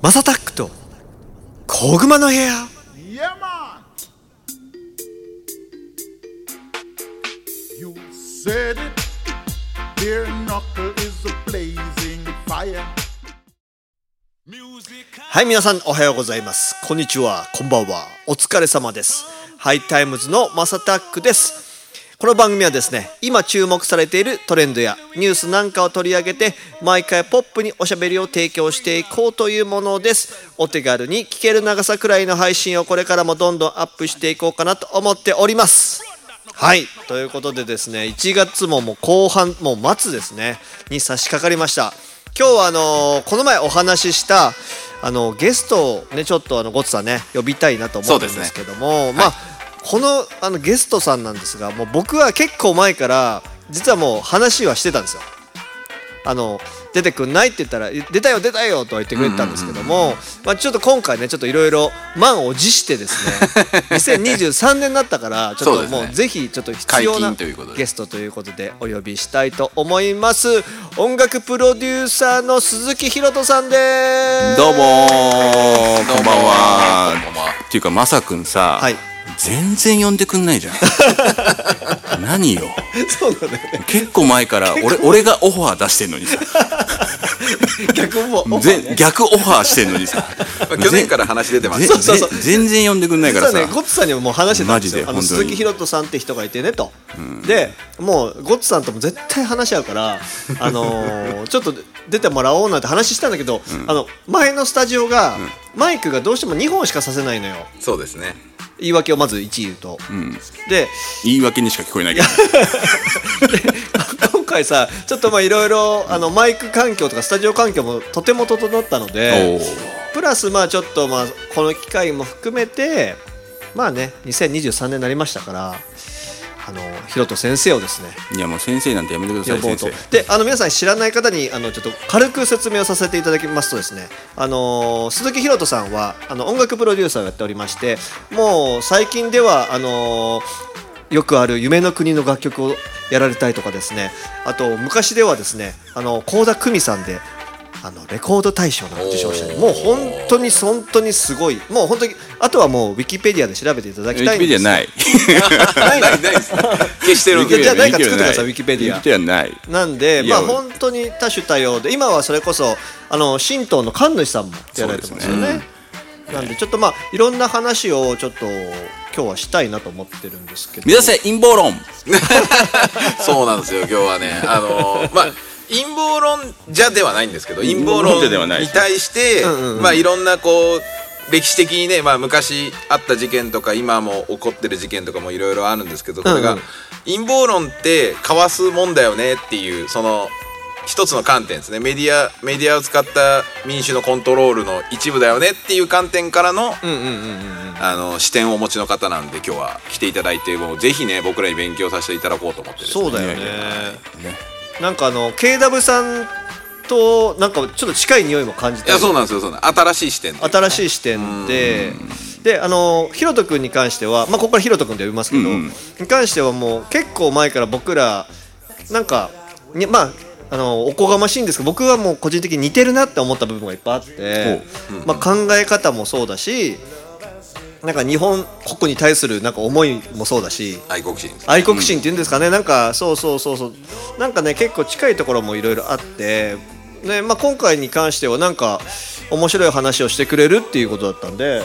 マサタックと小熊の部屋はい皆さんおはようございます。こんにちは。こんばんは。お疲れ様です。ハイタイムズのまさたっくです。この番組はですね今注目されているトレンドやニュースなんかを取り上げて毎回ポップにおしゃべりを提供していこうというものです。お手軽に聞ける長さくらいの配信をこれからもどんどんアップしていこうかなと思っております。はい。ということでですね1月ももう後半もう末ですねに差し掛かりました。今日はあのーこの前お話ししたあのゲストをねちょっとあのゴッツさんね呼びたいなと思ってるんですけども、まあ、このあのゲストさんなんですがもう僕は結構前から実はもう話はしてたんですよ。あの出てくんないって言ったら「出たよ出たよ」とは言ってくれてたんですけども、まあ、ちょっと今回ねちょっといろいろ満を持してですね 2023年になったからちょっともうぜひちょっと必要な解禁ということで。ゲストということでお呼びしたいと思います。音楽プロデューサーの鈴木ひろとさんです。どうもー。こんばんは。こんばんは。っていうかまさくんさ、はい全然呼んでくんないじゃん。何よ。そうだよね。結構前から俺俺がオファー出してんのにさ。逆もオファーぜね逆オファーしてんのにさ。まあ去年から話出てます。ぜそうそうそう。ぜ全然呼んでくんないからさ、ねゴッツさんにももう話してたんですよ。あの鈴木ひろとさんって人がいてねと、でもうゴッツさんとも絶対話し合うからあのー ちょっと出てもらおうなんて話したんだけど、あの前のスタジオが、マイクがどうしても2本しかさせないのよ。そうですね言い訳をまず1言うと、で言い訳にしか聞こえないけど。今回さちょっとまあいろいろあのマイク環境とかスタジオ環境もとても整ったのおでー。プラスまあちょっとまあこの機会も含めてまあね2023年になりましたからあのヒロト先生をですね。いやもう先生なんてやめてください先生。であの皆さん知らない方にあのちょっと軽く説明をさせていただきますとですねあの鈴木ひろとさんはあの音楽プロデューサーをやっておりましてもう最近ではあのよくある夢の国の楽曲をやられたりとかですね。あと昔ではですねあの倖田來未さんであのレコード大賞の受賞者でもう本当に本当にすごいもう本当にあとはもうウィキペディアで調べていただきたいんです。ペディアない。ない ないです。消してるじゃあ誰か作ってくださいウィキペディアなんで、まあ本当に多種多様で、今はそれこそあの神道の神主さんもやられてますよそうね。なんでちょっとまあいろんな話をちょっと今日はしたいなと思ってるんですけど。目指せ陰謀論。そうなんですよ今日はね。あのーまあ陰謀論じゃではないんですけど陰謀論に対してまあいろんなこう歴史的にね、まあ、昔あった事件とか今も起こってる事件とかもいろいろあるんですけどこれが、陰謀論ってかわすもんだよねっていうその一つの観点ですね。メディアメディアを使った民主のコントロールの一部だよねっていう観点からの視点をお持ちの方なんで今日は来ていただいてもうぜひね僕らに勉強させていただこうと思ってですね。そうだよね。ねなんかあの KW さんとなんかちょっと近い匂いも感じていやそうなんですよそうなん新しい視点新しい視点で。であのひろと君に関しては、まあ、ここからひろと君で呼びますけど、うん。うんに関してはもう結構前から僕らなんかにまああのおこがましいんですけど僕はもう個人的に似てるなって思った部分がいっぱいあって、まあ、考え方もそうだしなんか日本国に対するなんか思いもそうだし愛国心。愛国心っていうんですかね、なんかそうそうそうそう。なんかね結構近いところもいろいろあって、ねまあ、今回に関してはなんか面白い話をしてくれるっていうことだったんで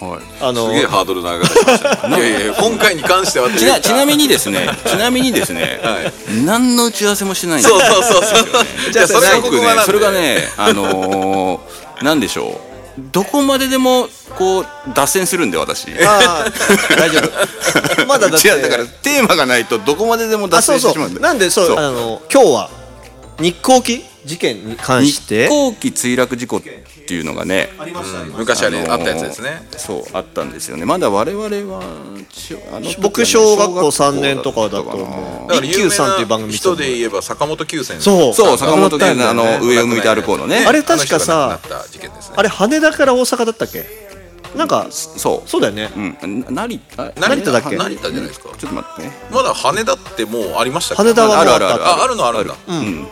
はい。あのすげえハードルの上がりましたねいやいや今回に関してはちなちなみにですねちなみにですね、はい。何の打ち合わせもしてないんですそうそうそうそう。じゃあそれがねそれがねあのー、なんでしょうどこまででもこう脱線するんで私。ああ大丈夫。まだだって違うだからテーマがないとどこまででも脱線してしまうんで。う。なんでそうそう。あの今日は日航機？事件に関し日て航機墜落事故っていうのがね昔あれあったやつですね。そうあったんですよね。まだ我々はちあの時はね僕小学校3年とかだと思う。だから有名一休さんっていう番組な人で言えば坂本九泉そう。そう坂本九あのあの上を向いて歩こうのね。あれ確かさあれ羽田から大阪だったっけ？なんかそう。そうだよね。うん。な成田？成田だっけ？成田じゃないですか。ちょっと待って。ねまだ羽田ってもうありました羽田はあるあるある。ああるのあるんだ。うん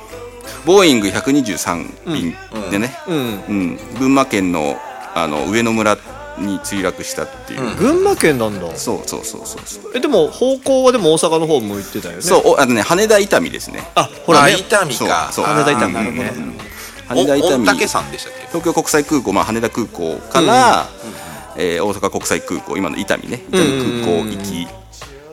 ボーイング123便でね、うん。うん。群馬県のあの上野村に墜落したっていう、群馬県なんだ。そうそうそうそうそう。えでも方向はでも大阪の方向いてたよね。そうおあのね羽田伊丹ですね。あほらあね伊丹か。そうそう。羽田伊丹。あーね。羽田伊丹。お御嶽山でしたっけ？東京国際空港、まあ、羽田空港から、えー大阪国際空港今の伊丹ね。伊丹空港行き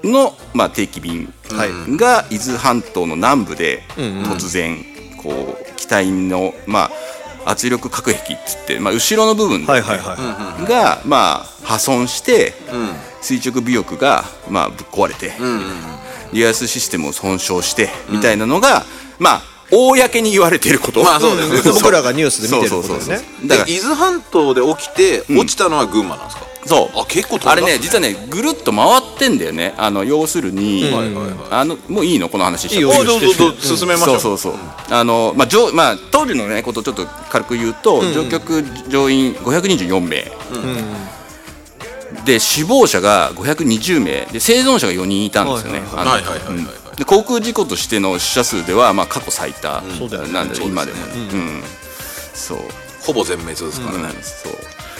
の、まあ、定期便はい。が伊豆半島の南部で突然こう機体の、まあ、圧力隔壁っつって、まあ、後ろの部分はいはいはいが、まあ、破損してうん垂直尾翼が、まあ、ぶっ壊れて、うんうん。リアスシステムを損傷してみたいなのが、まあ公に言われていること、まあそうですね。僕らがニュースで見てることですねだから。で伊豆半島で起きて落ちたのは群馬なんですか、そう。あ結構あれね実はねぐるっと回ってんだよね。あの要するに、あのもういいの？この話して。いいよ。おどうぞ進めましょう。そうそうそう、あのまあ上まあ当時のねことをちょっと軽く言うと、乗客乗員524名、で死亡者が520名。で生存者が4人いたんですよね、はいはいはいはいで航空事故としての死者数ではまあ過去最多なんでそうですね。今でも。ね、うん。そう。ほぼ全滅ですからね、そう。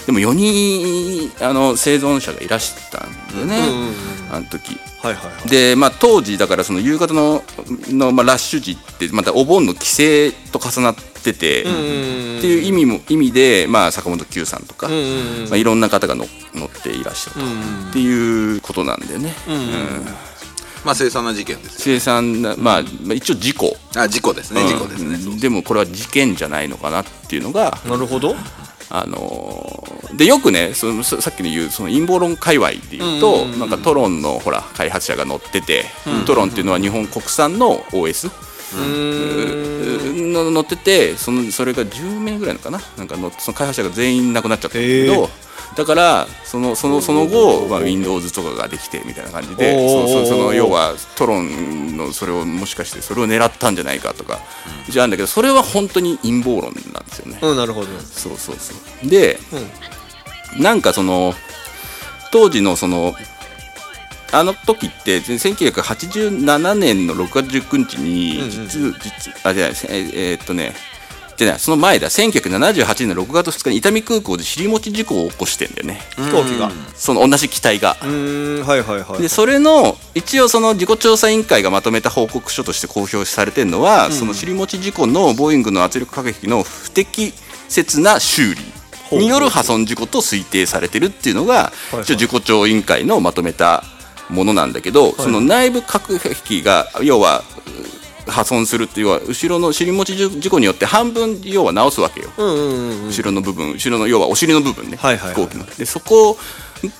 でも4人あの生存者がいらしたんだよね、あの時。はいはいはい。で、まあ、当時だからその夕方のの、まあ、ラッシュ時ってまたお盆の帰省と重なってて、っていう意味も意味で、まあ、坂本九さんとか、まあ、いろんな方がの乗っていらっしゃると、っていうことなんだよね、まあ凄惨な事件ですよ生産な、まあ、まあ一応事故、あ事故ですね、うん。事故ですね、でもこれは事件じゃないのかなっていうのが、なるほど。あのーでよくねそのささっきの言うその陰謀論界隈で言うと、なんかトロンのほら開発者が乗ってて、トロンっていうのは日本国産の OS、の乗っててそのそれが10名ぐらいのかな。なんかのその開発者が全員亡くなっちゃったんだけど、だからそのそのその後、まあ、Windows とかができてみたいな感じでそのそのその要はトロンのそれをもしかしてそれを狙ったんじゃないかとか、じゃあるんだけどそれは本当に陰謀論なんですよね。うんなるほど。そうそうそう。で、なんかその当時のそのあの時って1987年の6月19日に実,、実あじゃないええーっとねじゃないその前だ1978年の6月2日に伊丹空港で尻餅事故を起こしてんだよね。飛行機が。その同じ機体が。はいはいはいでそれの一応その事故調査委員会がまとめた報告書として公表されてるのは、その尻餅事故のボーイングの圧力隔壁の不適切な修理による破損事故と推定されてるっていうのが、はい一応事故調委員会のまとめたものなんだけど、その内部隔壁が要はう破損するっていうのは後ろの尻餅事故によって半分要は直すわけよ。うんうんうん後ろの部分後ろの要はお尻の部分ね、はいはいはい。飛行機の。でそこ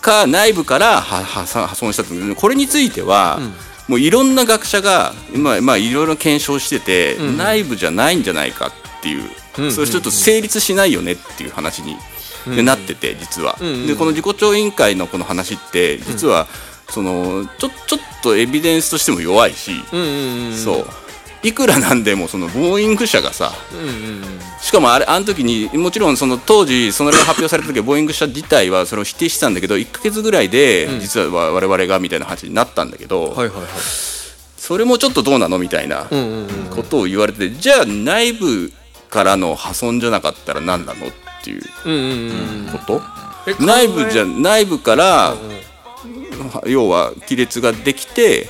が内部からはは破損したっていうこれについては、もういろんな学者がまあまあいろいろ検証してて、内部じゃないんじゃないかっていう、それちょっと成立しないよねっていう話に、なってて実は、でこの自己調委員会のこの話って実は、そのちょちょっとエビデンスとしても弱いし、うんうんうんそう。いくらなんでもそのボーイング社がさ、しかもあれあの時にもちろんその当時そのが発表された時はボーイング社自体はそれを否定してたんだけど1ヶ月ぐらいで実は我々がみたいな話になったんだけど、はいはいはい。それもちょっとどうなのみたいなことを言われてじゃあ内部からの破損じゃなかったら何なのっていううんうんうんこと、え内部じゃ内部から、要は亀裂ができて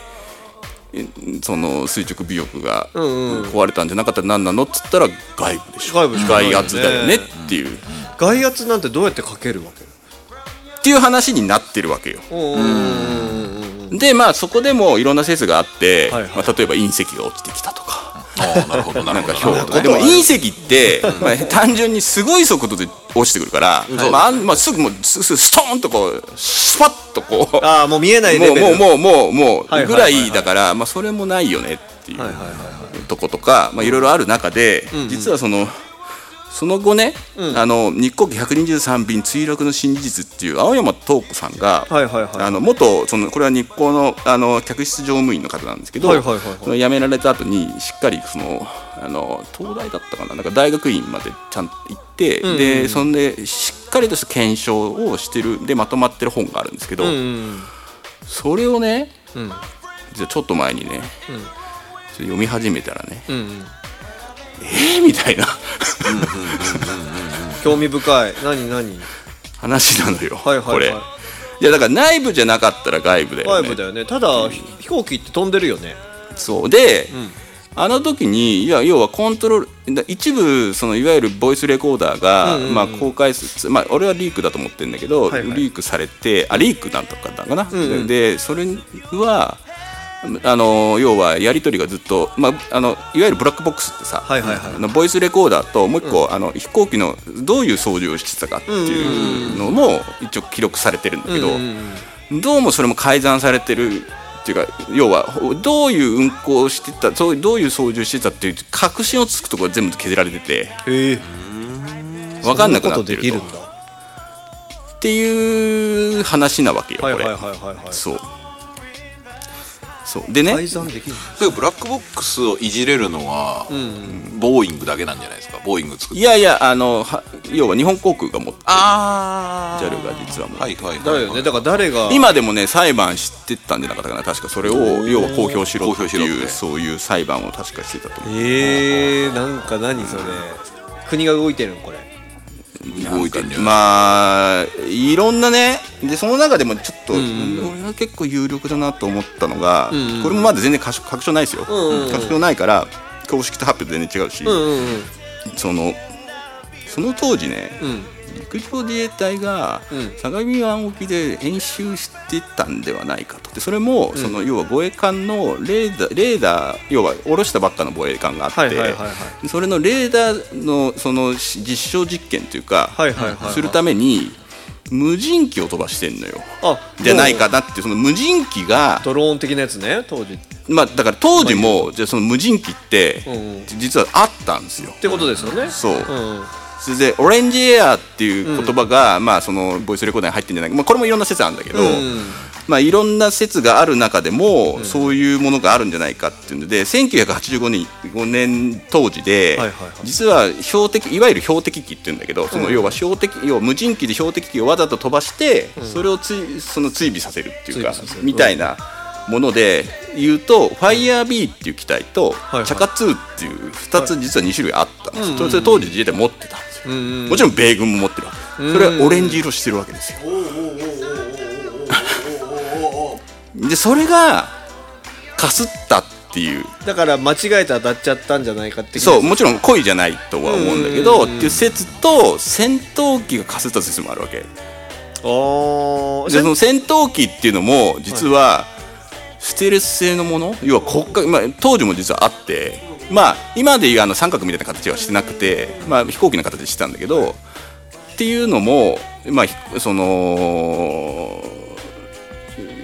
えその垂直尾翼が壊れたんじゃなかったら何なのっつったら外部でしょ。外部ね外圧だよねっていう、外圧なんてどうやってかけるわけ？っていう話になってるわけよ。でまあそこでもいろんな説があって、はいはい。まあ、例えば隕石が落ちてきたとかなるほどななんかるほど。氷とかでも隕石って、まあ、単純にすごい速度で落ちてくるから、まあまあ、すぐもうすすストーンとこうスパッとこうああもう見えないレもうベルもうもうもうもはいうはい。ぐらいだから、まあ、それもないよねっていうとことか、まあ、いろいろある中で、実はそのその後ね、あの日航機123便墜落の新事実っていう青山東子さんが、はいはいはい。あの元そのこれは日航のあの客室乗務員の方なんですけど、はいはいはいはい。その辞められた後にしっかりそのあの東大だったかななんか大学院までちゃんと行って、でそんでしっかりとした検証をしてるでまとまってる本があるんですけど、うんうんそれをね、ん。実はちょっと前にね、ちょっと読み始めたらねうんうんえー、みたいな。興味深い。何何？話なのよ、はいはいはい。これ。いやだから内部じゃなかったら外部だよね。外部だよね。ただひ飛行機って飛んでるよね。そう。で、あの時にいや要はコントロールだ一部そのいわゆるボイスレコーダーが、うんうんうん。まあ、公開すまあ俺はリークだと思ってるんだけど、はいはい。リークされてあリークなんとかだったかな、んうん。でそれはあの要はやり取りがずっと、まあ、あのいわゆるブラックボックスってさ、はいはいはい。あのボイスレコーダーともう一個、あの飛行機のどういう操縦をしてたかっていうのも一応記録されてるんだけど、どうもそれも改ざんされてるっていうか要はどういう運航をしてたそうどういう操縦してたっていう確信をつくところが全部削られててへえ。分かんなくなってると。できるんだ。っていう話なわけよこれ、そうそう。でね。改ざんできるそれブラックボックスをいじれるのは、ボーイングだけなんじゃないですか？ボーイング作って。いやいやあのは要は日本航空が持ってあ JAL が実はもうはいはいはいだよね。だから誰が今でもね裁判してたんじゃなかったかな。確かそれを要は公表しろって公表しろって。いうそういう裁判を確かしてたと思う。えー、なんか何それ。国が動いてるのこれ動いてんまあいろんなねでその中でもちょっと、俺は結構有力だなと思ったのが、これもまだ全然確確証ないですよ、んうん確証ないから公式と発表全然違うし、うんうんうん。そのその当時ね、うん陸上自衛隊がうん。相模湾沖で演習してたんではないかと。でそれもその要は護衛艦のレーダーレーダー要は下ろしたばっかの護衛艦があって、それのレーダーのそのし実証実験というか、するために無人機を飛ばしてんのよ。あじゃないかもなってその無人機がうドローン的なやつね当時。っまあだから当時もじゃあその無人機って実はあったんですよ。てことですよね。そう。うんそれでオレンジエアーっていう言葉が、まあそのボイスレコーダーに入ってるんじゃないか、まあ、これもいろんな説あるんだけど、うん。まあいろんな説がある中でも、そういうものがあるんじゃないかっていうので1985年5年当時で、実は標的いわゆる標的機っていうんだけどその要は標的要は無人機で標的機をわざと飛ばして、それをついその追尾させるっていうかみたいなもので言うと、ファイヤー B っていう機体と、チャカ2っていう2つ実は2種類あった。んです、当時自衛隊持ってたもちろん米軍も持ってるわけ。それはオレンジ色してるわけですよ。でそれがかすったっていう。だから間違えて当たっちゃったんじゃないかってそうもちろん故意じゃないとは思うんだけど、うん。っていう説と戦闘機がかすった説もあるわけ。でああその戦闘機っていうのも実はステルス製のもの？要は国家、まあ、当時も実はあってまあ今でいうあの三角みたいな形はしてなくて、まあ、飛行機の形でしてたんだけどっていうのもまあひその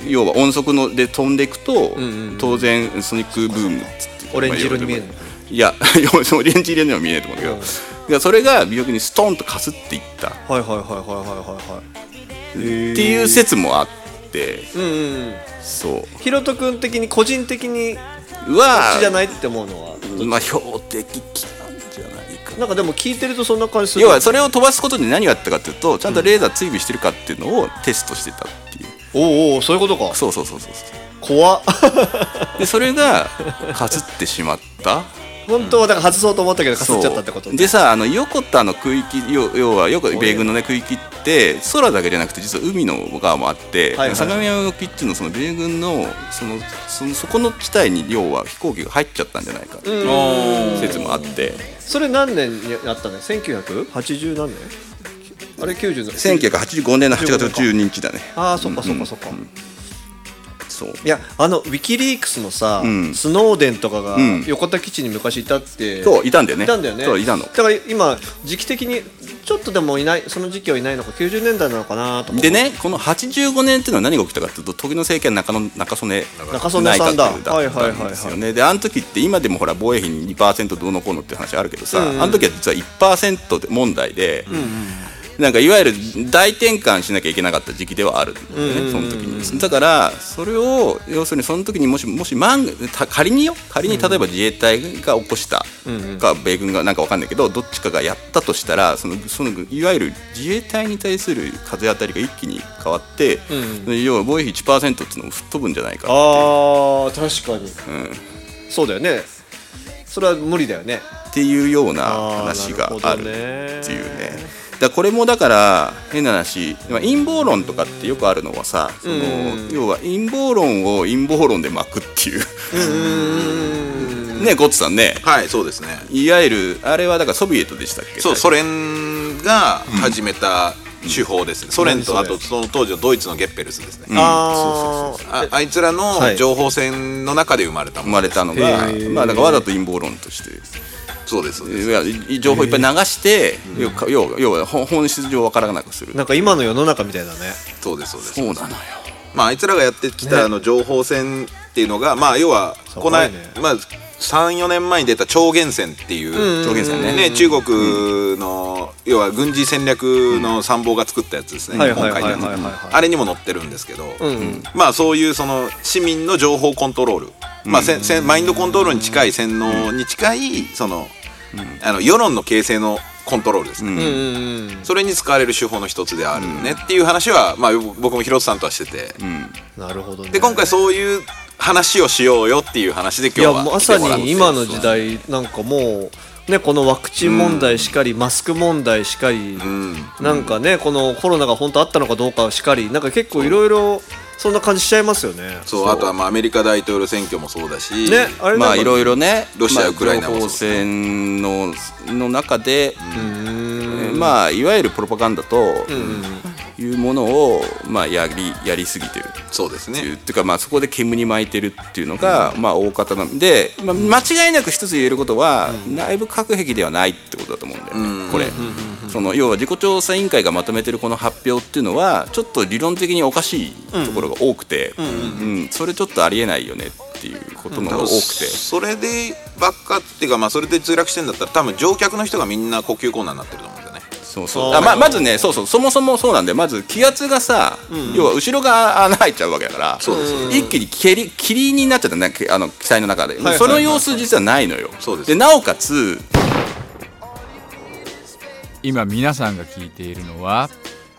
要は音速ので飛んでいくと、当然ソニックブームっつってオレンジ色に見えるいや オレンジ色には見えないと思うんだけど、いやそれが微妙にストンとかすっていった。っはいはいはいはいはいはいはい。ていう説もあってうんうんうん。そう。ひろと君的に個人的にこうわっちじゃないって思うのはまあ標的機なんじゃないか。なんかでも聞いてるとそんな感じする。要はそれを飛ばすことで何があったかっていうとちゃんとレーダー追尾してるかっていうのをテストしてたっていう。おうおうそういうことか。そうそうそうそうそ怖っ。うでそれがかすってしまった。本当はだから外そうと思ったけどかすっちゃったってことでさあの横田の区域要要はよく米軍のね区域って空だけじゃなくて実は海の側もあって、はいはい相模湾沖っていうのはその米軍のそのそのそこの地帯に要は飛行機が入っちゃったんじゃないかっていう説もあって。それ何年にあったの？1980何年？あれ90年1985年の8月12日だね。ああそっかそっかそっか、そう。いやあのウィキリークスのさ、うん。スノーデンとかがうん。横田基地に昔いたって、そういたんだよね。いたんだよね。そういたの。だから今時期的にちょっとでもいないその時期はいないのか90年代なのかなとでねこの85年っていうのは何が起きたかっていうと時の政権中野中曽根中曽根さんだ。内閣だはいはいはいはい。ったんですよねであの時って今でもほら防衛費に2%どうのこうのって話あるけどさ、うんうん。あの時は実は1%で問題で、なんかいわゆる大転換しなきゃいけなかった時期ではあるんだよね、その時に。だからそれを要するにその時にもしもし万仮によ仮に例えば自衛隊が起こしたか米軍がなんかわかんないけどどっちかがやったとしたらそのそのいわゆる自衛隊に対する風当たりが一気に変わって、要は防衛費1%っていうのも吹っ飛ぶんじゃないかって。あー確かに。うん。そうだよね。それは無理だよね。っっていうような話があるねっていうねだこれもだから変な話まあ陰謀論とかってよくあるのはさそのうん要は陰謀論を陰謀論で巻くっていう。うんねゴッツさんね。はいそうですね。いわゆるあれはだからソビエトでしたっけ？そうソ連が始めた手法ですね、ソ連とあとその当時のドイツのゲッペルスですね、あー。ああいつらのはい。情報戦の中で生まれたもの生まれたのがまあだからわざと陰謀論としてそうですそうです。いやい情報いっぱい流して要は要は要は本本質上わからなくする。なんか今の世の中みたいだね。そうですそうです。そうなのよ。まああいつらがやってきたあの情報戦っていうのがまあ要はこの間ね。まあ34年前に出た超限戦っていう超限戦ねね中国の要は軍事戦略の参謀が作ったやつですねはい日本書いたやつはいはいはい。はいはいあれにも載ってるんですけどうん。まあそういうその市民の情報コントロール。まあせんせんマインドコントロールに近い洗脳に近いそのあの世論の形成のコントロールですね。うんうんうん。それに使われる手法の一つであるね。っていう話はまあ僕も広津さんとはしてて。うん。なるほどね。で今回そういう話をしようよっていう話でいや今日はまさ来てもらって。に今の時代なんかもうねこのワクチン問題しかり、マスク問題しかり、うん。なんかねこのコロナが本当あったのかどうかしかりなんか結構いろいろそんな感じしちゃいますよね。そうあとはまあアメリカ大統領選挙もそうだしねあれまあいろいろねロシアまあウクライナも情報戦のの中でまあいわゆるプロパガンダとうん。いうものをまあやりやりすぎてる。そうですね。っていうかまあそこで煙に巻いてるっていうのがまあ大方なんで、まあ、間違いなく一つ言えることは内部核兵器ではないってことだと思うんだよね。これその要は自己調査委員会がまとめてるこの発表っていうのはちょっと理論的におかしいところが多くてうんそれちょっとありえないよねっていうことのが多くて。それでばっかっていうかまあそれで墜落してんだったら多分乗客の人がみんな呼吸困難になってると思うんだよね。そうそう。あままずねそうそう。そもそもそうなんでまず気圧がさ、要は後ろが穴開いちゃうわけだからそうですよ一気に霧霧になっちゃったねあの機体の中で、その様子実はないのよ。そうです。なおかつ今皆さんが聞いているのは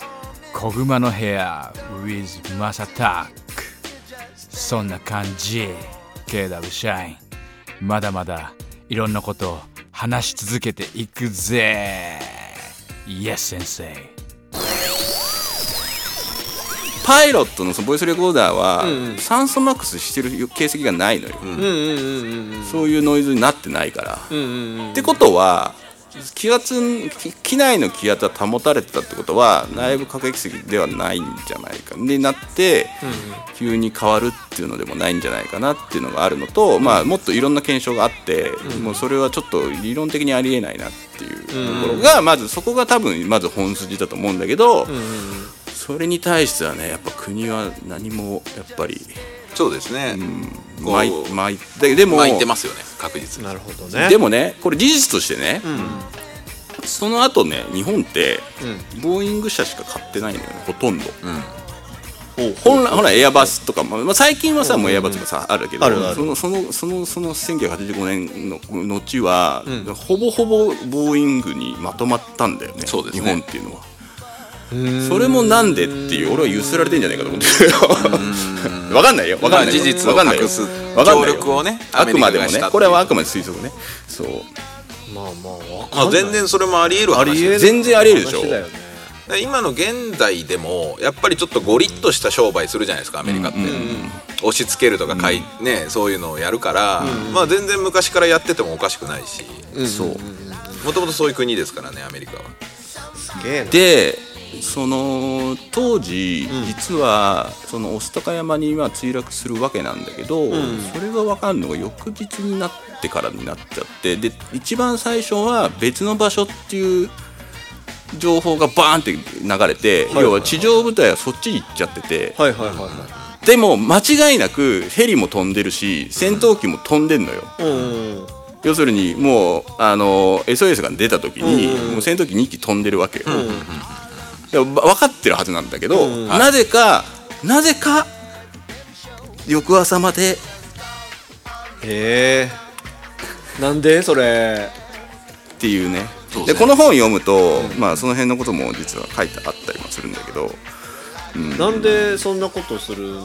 「小熊の部屋 with マサタック」そんな感じ。KW 社員まだまだいろんなことを話し続けていくぜ。Yes 先生パイロットのそのボイスレコーダーは、酸素マックスしてる形跡がないのよ、うんうんうんうんそういうノイズになってないから、うんうんうん。ってことは気圧機機内の気圧は保たれてたってことは内部核撃石ではないんじゃないか。になって、急に変わるっていうのでもないんじゃないかなっていうのがあるのと、まあ、もっといろんな検証があって、もうそれはちょっと理論的にありえないなっていうところが、まずそこが多分まず本筋だと思うんだけど、それに対してはねやっぱ国は何もやっぱりそうですね、こう巻い巻いででも巻いてますよね確実に。なるほどね。でもねこれ事実としてね、その後ね日本って、ボーイング車しか買ってないのよねほとんど、本来ほらエアバスとかも、まあ、最近はさ、もうエアバスがさあるけどあるある。そのそのそのその1985年の後は、ほぼほぼボーイングにまとまったんだよねそうですね。日本っていうのは。それもなんでっていう俺はゆすられてんじゃないかと思ってるよ。わかんないよ。わかんないよ。まあ事実をわかんないよ。隠すわかんないよ。協力をねあくまでもね。これはあくまで推測ね。そう。まあまあまあ、んない。全然それもありえる話ありえない全然ありえるでしょ。今の現代でもやっぱりちょっとゴリッとした商売するじゃないですかアメリカって、押し付けるとかかい、ね、そういうのをやるから、まあ全然昔からやっててもおかしくないし。そう。もともとそういう国ですからねアメリカは。すげえなでその当時、実はその御巣鷹山には墜落するわけなんだけど、それが分かるのが翌日になってからになっちゃってで一番最初は別の場所っていう情報がバーンって流れて、要は地上部隊はそっちに行っちゃってて、はいはいはいはでも間違いなくヘリも飛んでるし戦闘機も飛んでんのよ。いうん要するにもうあの SOS が出た時に、もう戦闘機2機飛んでるわけよ、でもば分かってるはずなんだけど、なぜかなぜか翌朝までへえ。なんで？それ。っていうね。ですね。でこの本読むと、まあその辺のことも実は書いてあったりもするんだけどなんでそんなことする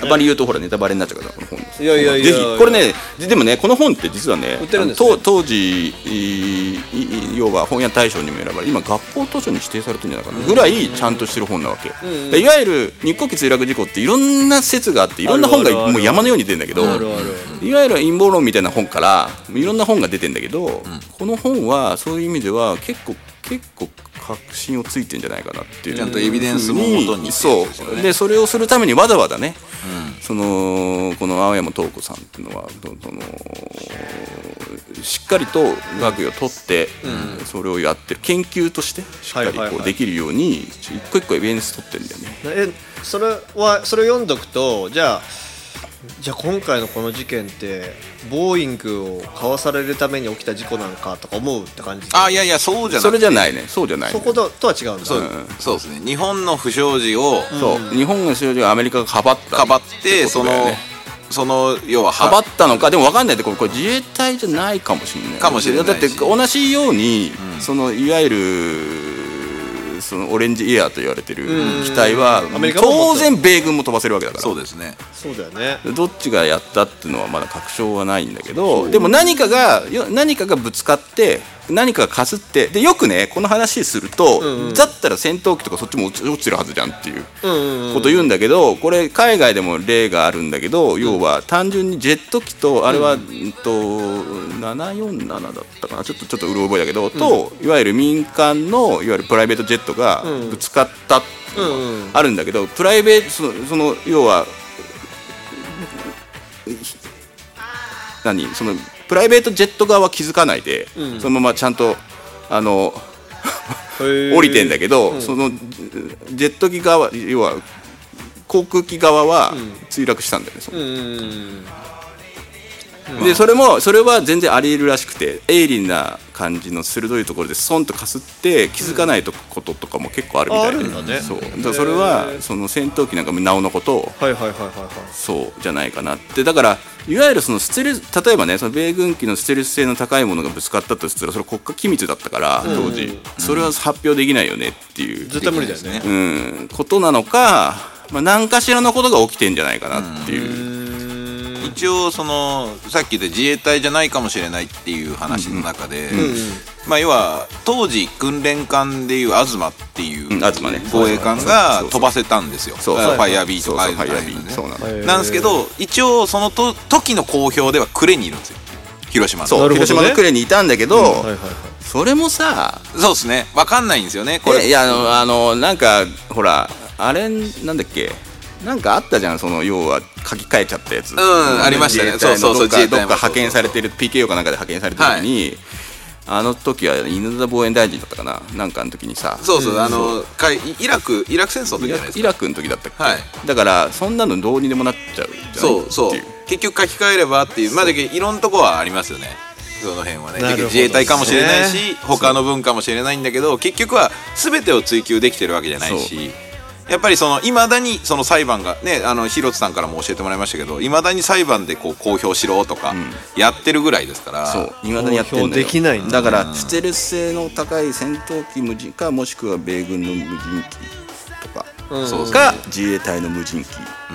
あまり言うとほらネタバレになっちゃうからこの本です。いやいやいやぜひこれねででもねこの本って実はね当当時要は本屋大賞にも選ばれ今学校図書に指定されてるんじゃないかなぐらいちゃんとしてる本なわけ、でいわゆる日航機墜落事故っていろんな説があっていろんな本がもう山のように出るんだけどいわゆる陰謀論みたいな本からいろんな本が出てんだけど、この本はそういう意味では結構結構確信をついてんじゃないかなっていうちゃんとエビデンスも元にそう。でそれをするためにわざわざね、そのこの青山東子さんっていうのはそそのしっかりと学位を取って、それをやってる研究としてしっかりこうできるように一個一個エビデンス取ってるんだよね。えそれはそれを読んどくとじゃあじゃあ今回のこの事件ってボーイングを買わされるために起きた事故なんかとか思うって感じ？あいやいやそうじゃなそくて。れじゃないね。そうじゃないね。そこととは違うんだそう,、そうですね。日本の不祥事をそう。日本の使用ではアメリカがかばったかばってそのその要はかばったのかでも分かんないってこれこれ自衛隊じゃないかもしれない。かもしれないし。だって同じように、そのいわゆるそのオレンジエアと言われてる機体は当然米軍も飛ばせるわけだから。そうですねそうだよね。どっちがやったっていうのはまだ確証はないんだけどでも何かがよ何かがぶつかって何かがかすってでよくねこの話すると、だったら戦闘機とかそっちも落ち落ちてるはずじゃんっていうこと言うんだけどこれ海外でも例があるんだけど要は単純にジェット機とあれは、うんと747だったかな。ちょっとちょっとうろ覚えだけど、といわゆる民間のいわゆるプライベートジェットがぶつかったっていうのがあるんだけどプライベートそのその要は何そのプライベートジェット側は気づかないで、そのままちゃんとあの降りてんだけど、そのジェット機側要は航空機側は墜落したんだよね、うんでそれもそれは全然ありえるらしくて鋭利な感じの鋭いところでストンとかすって気づかないとこととかも結構あるみたいで、ああるんだね。そう。だからそれはその戦闘機なんかもなおのことをはいはいはいはいはい。そうじゃないかなって。だからいわゆるそのステルス例えばねその米軍機のステルス性の高いものがぶつかったとしたらそれ国家機密だったから当時、それは発表できないよねっていう、絶対無理だよね。うん、ことなのか、まあ、何かしらのことが起きてんじゃないかなっていう。一応そのさっき言った自衛隊じゃないかもしれないっていう話の中で、まあ要は当時訓練艦でいう東っていううん。東ね。護衛艦が飛ばせたんですよ。そうファイアービーとかそうファイアービああいうのねーそうなんですけど一応そのと時の公表では呉にいるんですよ。広島の。ね。広島の呉にいたんだけど、はいはいはい。それもさそうですね。分かんないんですよね。これ。これいやあのあのなんかほらあれなんだっけ？なんかあったじゃんその要は書き換えちゃったやつ。んありましたね。そうそうそうどっか派遣されてる PKO かなんかで派遣されてる時に、あの時は犬田防衛大臣だったかな。なんかの時にさ。そうそうあのかいイラクイラク戦争の時じゃないですか。イラクの時だったっけ、はい。だからそんなのどうにでもなっちゃうそうそう。結局書き換えればっていうまあだけどいろんなとこはありますよね。その辺はね。自衛隊かもしれないし他の文かもしれないんだけど結局は全てを追求できてるわけじゃないしやっぱりそのいまだにその裁判がねあの広津さんからも教えてもらいましたけどいまだに裁判でこう公表しろとかやってるぐらいですから、そういまだにやってんだできないんだだからステルス性の高い戦闘機無人かもしくは米軍の無人機とか、うん。そうが自衛隊の無人機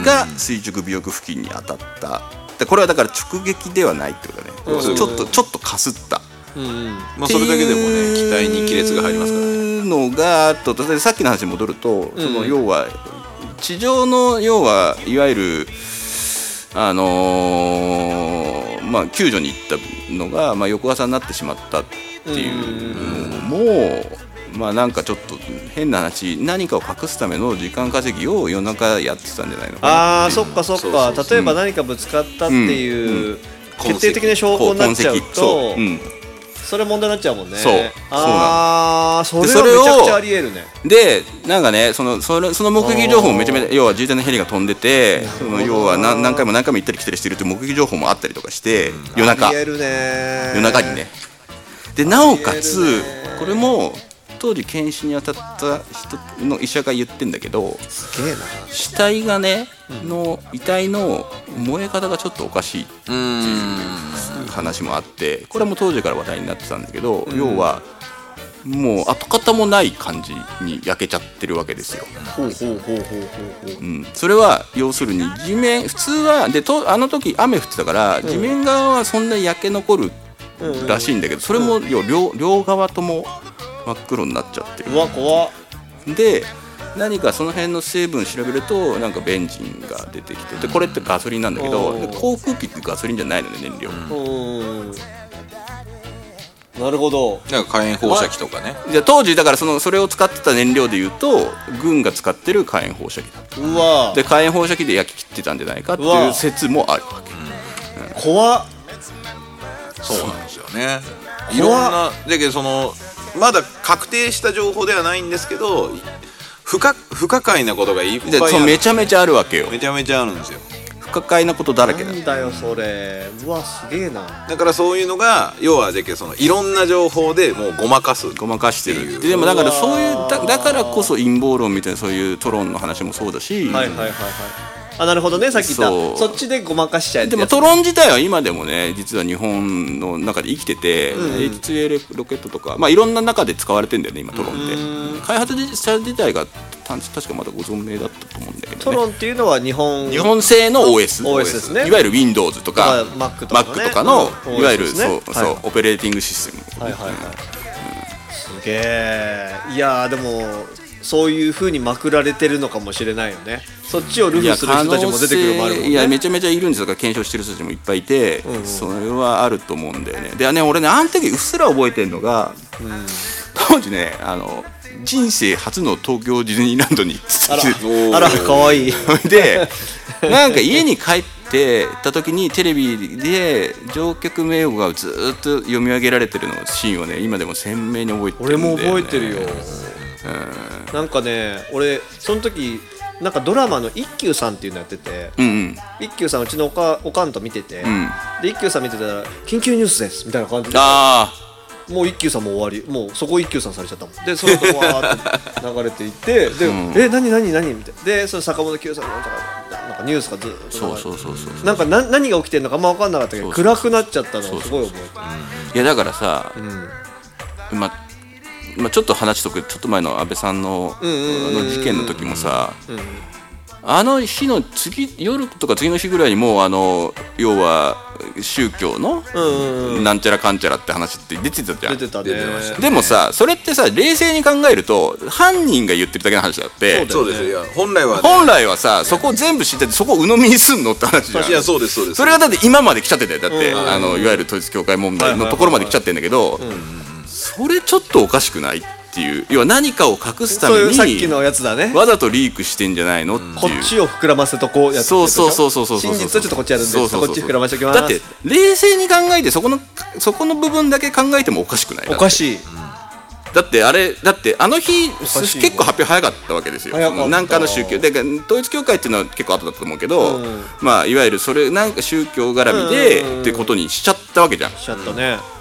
が垂直尾翼付近に当たった。でこれはだから直撃ではないってことだね、うん。ちょっとちょっとかすった。うんうん。もうそれだけでもね機体に亀裂が入りますからねのがあと例えばさっきの話に戻ると、その要は地上の要はいわゆるあのーまあ救助に行ったのが、まあ、翌朝になってしまったっていうのも、まあなんかちょっと変な話何かを隠すための時間稼ぎを夜中やってたんじゃないのかな。あーそっかそっか。例えば何かぶつかったっていううん。決定的な証拠になっちゃうとそれ問題になっちゃうもんね。そう。ああそれでそれをはめちゃくちゃありえるね。でなんかねそのそれその目撃情報もめちゃめちゃ要は自衛隊のヘリが飛んでてその要は何何回も何回も行ったり来たりしてるっていう目撃情報もあったりとかして、夜中。ありえるね。夜中にね。でなおかつこれも当時検視に当たった人の医者が言ってんだけどすげえな。死体がねの遺体の燃え方がちょっとおかしいってう話もあってこれも当時から話題になってたんだけど、要はもう跡形もない感じに焼けちゃってるわけですよ。ほうほうほうほうほうほう。うん、それは要するに地面普通はでとあの時雨降ってたから地面側はそんなに焼け残るらしいんだけどそれも要両両側とも真っ黒になっちゃってる。うわ怖っ。で何かその辺の成分調べるとなんかベンジンが出てきてでこれってガソリンなんだけど航空機ってガソリンじゃないのね燃料、なるほど。なんか火炎放射器とかね。じゃあ当時だからそのそれを使ってた燃料でいうと軍が使ってる火炎放射器だうわ。で火炎放射器で焼き切ってたんじゃないかっていう説もあるわけ。怖っ。そうなんですよね。いろんなだけどそのまだ確定した情報ではないんですけど不可不可解なことがいっぱいでそうあるめちゃめちゃあるわけよ。めちゃめちゃあるんですよ。不可解なことだらけだ。なんだよそれ。うわすげえな。だからそういうのが要はじゃけそのいろんな情報でもうごまかす。ごまかしてる。でもだからそういうだだからこそ陰謀論みたいなそういうトロンの話もそうだし、はいはいはいはいあなるほどね。さっき言った。そっちでごまかしちゃえってやつ。でもトロン自体は今でもね実は日本の中で生きてて、H2A ロケットとか、まあ、いろんな中で使われてんだよね今トロンって。開発者自体がた確かまだご存命だったと思うんだけど、ね、トロンっていうのは日本。日本製の OS, OS ですね。いわゆる Windows とかまあ Mac とかね。とかの、うんいわゆるそうそう、はいオペレーティングシステム、はいはいはい、すげえ。いやーでもそういう風にまくられてるのかもしれないよね。そっちをルフする人たちも出てくるのもあるもんね。いやめちゃめちゃいるんですよ。だから検証してる人たちもいっぱいいて、それはあると思うんだよね。でね俺ねあの時うっすら覚えてるのが、当時ねあの人生初の東京ディズニーランドにあらてあら。かわいい。でなんか家に帰ってた時にテレビで乗客名簿がずーっと読み上げられてるのシーンをね今でも鮮明に覚えてる俺も覚えてるよなんかね俺その時なんかドラマの一休さんっていうのやっててうんうん。一休さんうちのおかおかんと見てて、ん。で一休さん見てたら「緊急ニュースです」みたいな感じであもう一休さんも終わりもうそこ一休さんされちゃったもん。でその後わーって 流れていってで「え何何何?」みたいな。でその坂本九さんのなんかなんかニュースがずっとあそうそうそうそうなんかな何が起きてるのかあんま分かんなかったけど暗くなっちゃったのをすごい覚えていやだからさ、まあまあ、ちょっと話しとくちょっと前の安倍さんのあの事件の時もさ、あの日の次夜とか次の日ぐらいにもうあの要は宗教のなんちゃらかんちゃらって話って出てたじゃん。出てたね。でもさそれってさ冷静に考えると犯人が言ってるだけの話だって。そうですよ。本来はね。本来はさそこを全部知っててそこを鵜呑みにすんのって話じゃん。いやそうですそうです。それがだって今まで来ちゃってたよ。だって、あのいわゆる統一教会問題のところまで来ちゃってんだけど、それちょっとおかしくないっていう。要は何かを隠すためいうさっきのにやつだね。わざとリークしてんじゃないのっていう。こっちを膨らませとこうやつそうそうそうそうそうそう真実はちょっとこっちやるんでそうそうそうこっち膨らましておきます。だって冷静に考えてそこのそこの部分だけ考えてもおかしくないいおかしい。だってあれだってあの日結構発表早かったわけですよ。なんかの宗教。で統一教会っていうのは結構後だったと思うけど、うん。まあいわゆるそれなんか宗教絡みでうん。ってことにしちゃったわけじゃん。しちゃったね。で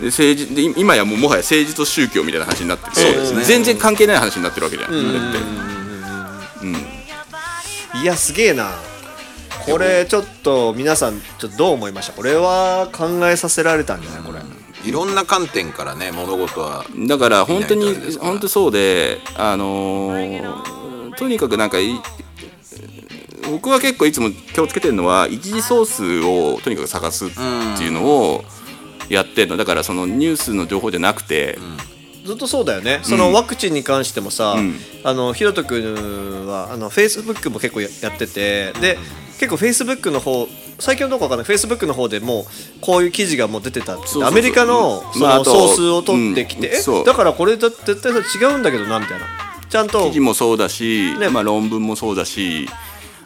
政治で今やもうもはや政治と宗教みたいな話になっててそうですね。全然関係ない話になってるわけじゃん、うん。だって。いやすげえな。これちょっと皆さんちょっとどう思いました？これは考えさせられたんじゃない？これ。いろんな観点からね物事はだから。本当に本当そうであのーとにかくなんかい僕は結構いつも気をつけてるのは一次ソースをとにかく探すっていうのをやってるの。だからそのニュースの情報じゃなくて、ずっとそうだよね。そのワクチンに関してもさ、ん。あのひろとくんはあのフェイスブックも結構ややっててで結構フェイスブックの方最近はどうかわかんない。フェイスブックの方でもこういう記事がもう出てたってアメリカのそのソースを取ってきて、えう。んだからこれだ絶対違うんだけどなみたいな。ちゃんと。記事もそうだし、ね。まあ、論文もそうだし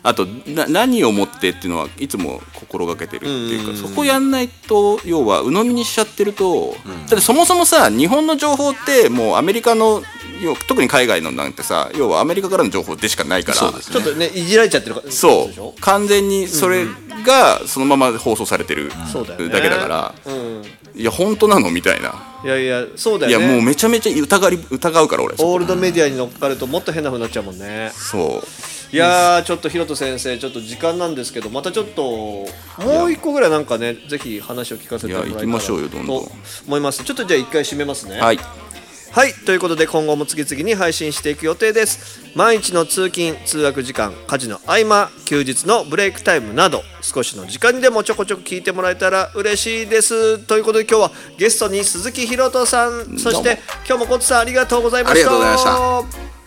あとな何をもってっていうのはいつも心がけてるっていうか、うん。そこやんないと要は鵜呑みにしちゃってると、だってそもそもさ日本の情報ってもうアメリカの要特に海外のなんてさ要はアメリカからの情報でしかないから。そうですちょっとねいじられちゃってるからそう完全にそれがそのまま放送されてるだけだから、うん。いや本当なのみたいな、いやいやそうだいよね。やもうめちゃめちゃ疑り疑うから俺オールドメディアに乗っかるともっと変な風になっちゃうもんね。そう。いやーちょっとひろと先生ちょっと時間なんですけどまたちょっともう一個ぐらいなんかねぜひ話を聞かせてもらいたいいや行きましょうよどんどん。と思います。ちょっとじゃあ一回締めますね。はいはいということで今後も次々に配信していく予定です。毎日の通勤通学時間家事の合間休日のブレイクタイムなど少しの時間にでもちょこちょこ聞いてもらえたら嬉しいです。ということで今日はゲストに鈴木ひろとさんそして今日もコツさんありがとうございました。ありがとうございました